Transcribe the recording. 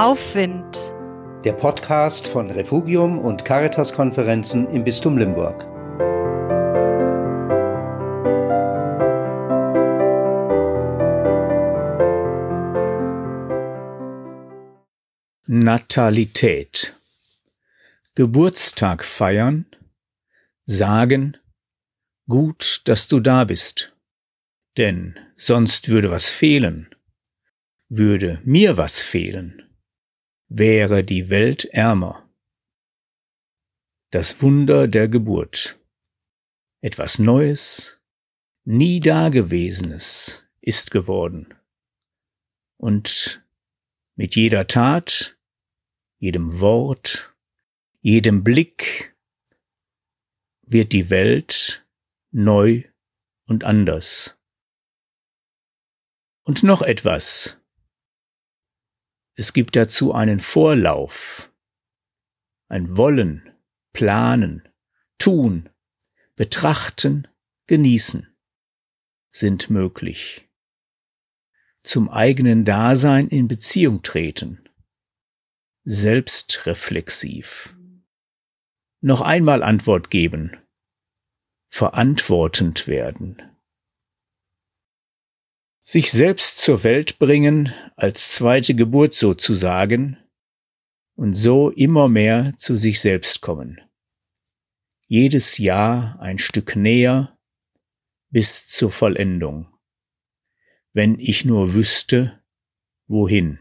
Aufwind. Der Podcast von Refugium und Caritas-Konferenzen im Bistum Limburg. Natalität. Geburtstag feiern, sagen, gut, dass du da bist. Denn sonst würde was fehlen, würde mir was fehlen, wäre die Welt ärmer. Das Wunder der Geburt. Etwas Neues, nie Dagewesenes ist geworden. Und mit jeder Tat, jedem Wort, jedem Blick wird die Welt neu und anders. Und noch etwas. Es gibt dazu einen Vorlauf, ein Wollen, Planen, Tun, Betrachten, Genießen sind möglich. Zum eigenen Dasein in Beziehung treten, selbstreflexiv. Noch einmal Antwort geben, verantwortend werden sich selbst zur Welt bringen, als zweite Geburt sozusagen, und so immer mehr zu sich selbst kommen. Jedes Jahr ein Stück näher bis zur Vollendung. Wenn ich nur wüsste, wohin.